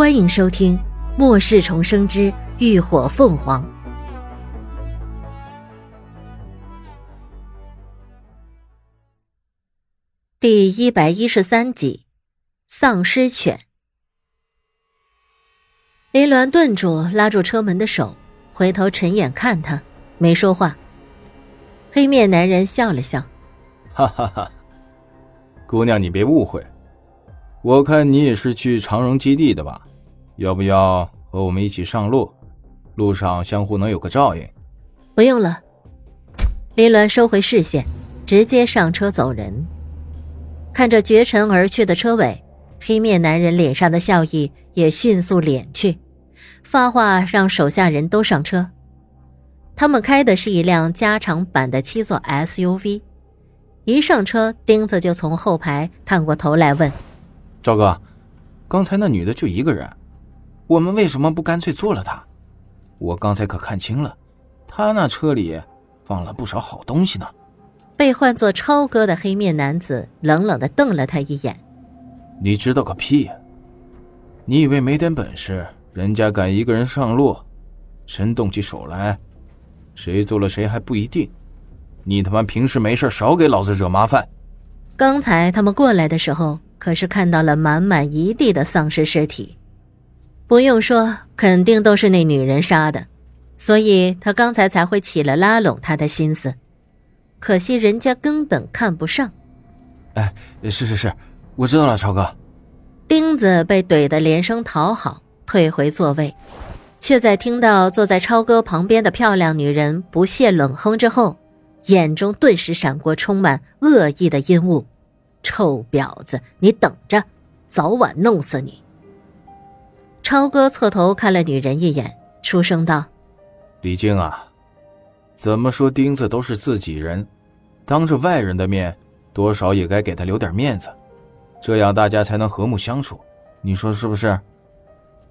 欢迎收听《末世重生之浴火凤凰》第一百一十三集《丧尸犬》。林鸾顿住，拉住车门的手，回头沉眼看他，没说话。黑面男人笑了笑：“哈哈哈，姑娘，你别误会。”我看你也是去长荣基地的吧？要不要和我们一起上路？路上相互能有个照应。不用了。林鸾收回视线，直接上车走人。看着绝尘而去的车尾，黑面男人脸上的笑意也迅速敛去，发话让手下人都上车。他们开的是一辆加长版的七座 SUV。一上车，钉子就从后排探过头来问。赵哥，刚才那女的就一个人，我们为什么不干脆做了他？我刚才可看清了，他那车里放了不少好东西呢。被唤作超哥的黑面男子冷冷的瞪了他一眼：“你知道个屁！你以为没点本事，人家敢一个人上路？真动起手来，谁做了谁还不一定。你他妈平时没事少给老子惹麻烦。”刚才他们过来的时候。可是看到了满满一地的丧尸尸体，不用说，肯定都是那女人杀的，所以他刚才才会起了拉拢她的心思。可惜人家根本看不上。哎，是是是，我知道了，超哥。钉子被怼得连声讨好，退回座位，却在听到坐在超哥旁边的漂亮女人不屑冷哼之后，眼中顿时闪过充满恶意的阴雾。臭婊子，你等着，早晚弄死你！超哥侧头看了女人一眼，出声道：“李静啊，怎么说钉子都是自己人，当着外人的面，多少也该给他留点面子，这样大家才能和睦相处。你说是不是？”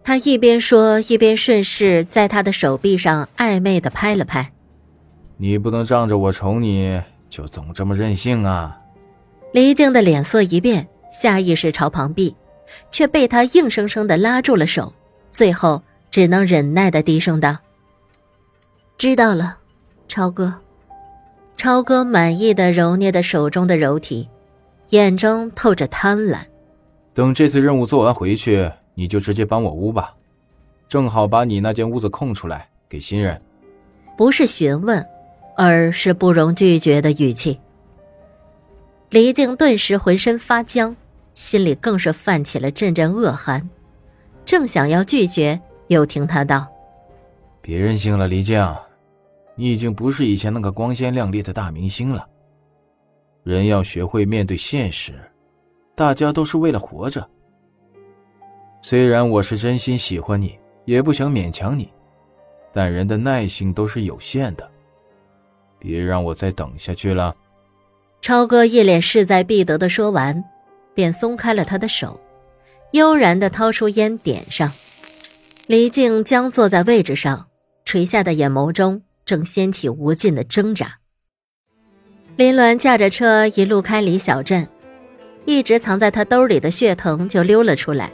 他一边说，一边顺势在他的手臂上暧昧的拍了拍。“你不能仗着我宠你就总这么任性啊！”黎静的脸色一变，下意识朝旁避，却被他硬生生的拉住了手，最后只能忍耐的低声道：“知道了，超哥。”超哥满意的揉捏着手中的柔体，眼中透着贪婪。等这次任务做完回去，你就直接搬我屋吧，正好把你那间屋子空出来给新人。不是询问，而是不容拒绝的语气。黎静顿时浑身发僵，心里更是泛起了阵阵恶寒，正想要拒绝，又听他道：“别任性了，李靖，你已经不是以前那个光鲜亮丽的大明星了。人要学会面对现实，大家都是为了活着。虽然我是真心喜欢你，也不想勉强你，但人的耐性都是有限的，别让我再等下去了。”超哥一脸势在必得的说完，便松开了他的手，悠然的掏出烟点上。李静僵坐在位置上，垂下的眼眸中正掀起无尽的挣扎。林鸾驾着车一路开离小镇，一直藏在他兜里的血藤就溜了出来，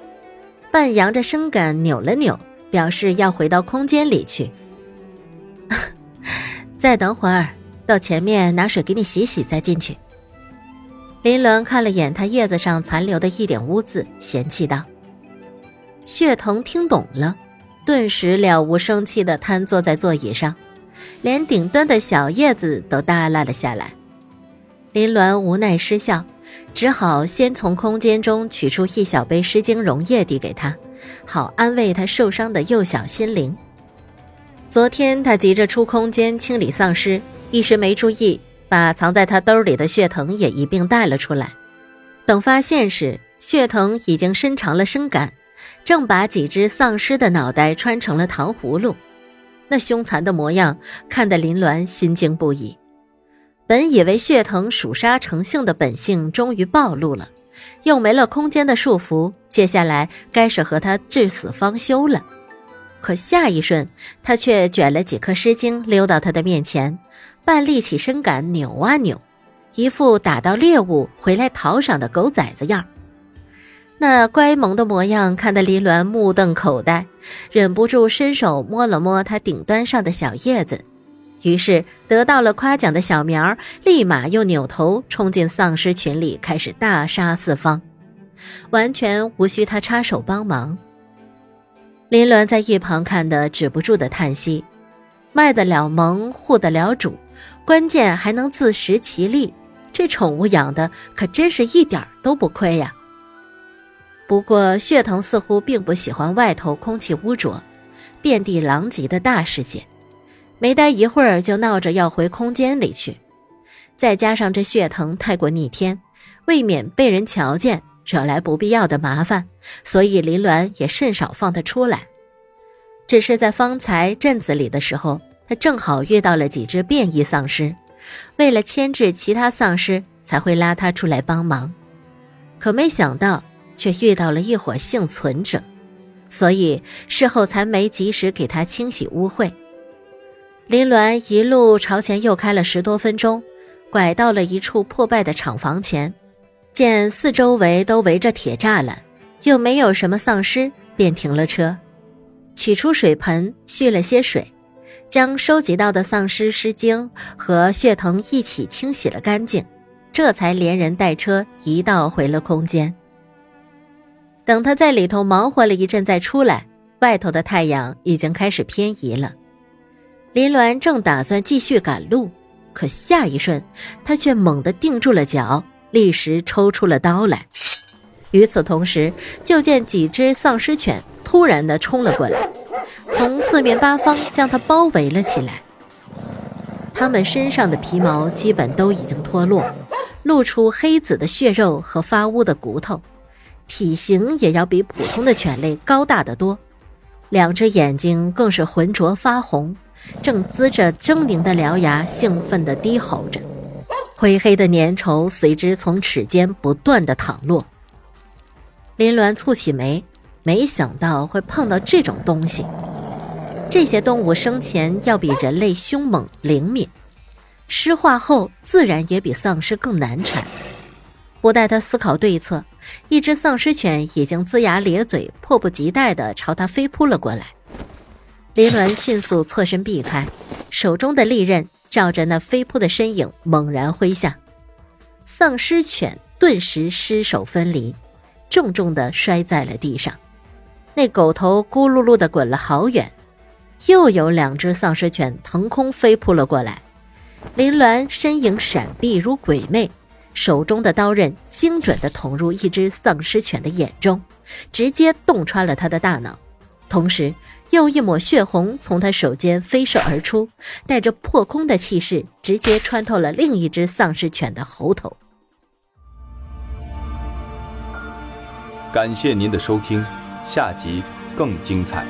半扬着身杆扭了扭，表示要回到空间里去。再等会儿。到前面拿水给你洗洗，再进去。林鸾看了眼他叶子上残留的一点污渍，嫌弃道：“血藤听懂了，顿时了无生气的瘫坐在座椅上，连顶端的小叶子都耷拉了下来。”林鸾无奈失笑，只好先从空间中取出一小杯湿精溶液递给他，好安慰他受伤的幼小心灵。昨天他急着出空间清理丧尸。一时没注意，把藏在他兜里的血藤也一并带了出来。等发现时，血藤已经伸长了身杆，正把几只丧尸的脑袋穿成了糖葫芦。那凶残的模样，看得林鸾心惊不已。本以为血藤属杀成性的本性终于暴露了，又没了空间的束缚，接下来该是和他至死方休了。可下一瞬，他却卷了几颗尸精溜到他的面前。半立起身杆扭啊扭，一副打到猎物回来讨赏的狗崽子样那乖萌的模样看得林鸾目瞪口呆，忍不住伸手摸了摸它顶端上的小叶子。于是得到了夸奖的小苗立马又扭头冲进丧尸群里，开始大杀四方，完全无需他插手帮忙。林鸾在一旁看得止不住的叹息：卖得了萌，护得了主，关键还能自食其力，这宠物养的可真是一点都不亏呀。不过血藤似乎并不喜欢外头空气污浊、遍地狼藉的大世界。没待一会儿，就闹着要回空间里去。再加上这血藤太过逆天，未免被人瞧见，惹来不必要的麻烦，所以林鸾也甚少放他出来。只是在方才镇子里的时候，他正好遇到了几只变异丧尸，为了牵制其他丧尸，才会拉他出来帮忙。可没想到，却遇到了一伙幸存者，所以事后才没及时给他清洗污秽。林鸾一路朝前又开了十多分钟，拐到了一处破败的厂房前，见四周围都围着铁栅栏，又没有什么丧尸，便停了车，取出水盆蓄了些水，将收集到的丧尸尸精和血藤一起清洗了干净，这才连人带车一道回了空间。等他在里头忙活了一阵再出来，外头的太阳已经开始偏移了。林鸾正打算继续赶路，可下一瞬，他却猛地定住了脚，立时抽出了刀来。与此同时，就见几只丧尸犬突然的冲了过来，从四面八方将他包围了起来。它们身上的皮毛基本都已经脱落，露出黑紫的血肉和发乌的骨头，体型也要比普通的犬类高大得多，两只眼睛更是浑浊发红。正呲着狰狞的獠牙，兴奋地低吼着，灰黑的粘稠随之从齿间不断的淌落。林鸾蹙起眉，没想到会碰到这种东西。这些动物生前要比人类凶猛灵敏，尸化后自然也比丧尸更难缠。不待他思考对策，一只丧尸犬已经龇牙咧嘴，迫不及待地朝他飞扑了过来。林鸾迅速侧身避开，手中的利刃照着那飞扑的身影猛然挥下，丧尸犬顿时失手分离，重重的摔在了地上。那狗头咕噜噜的滚了好远，又有两只丧尸犬腾空飞扑了过来。林鸾身影闪避如鬼魅，手中的刀刃精准的捅入一只丧尸犬的眼中，直接洞穿了他的大脑。同时，又一抹血红从他手间飞射而出，带着破空的气势，直接穿透了另一只丧尸犬的喉头。感谢您的收听，下集更精彩。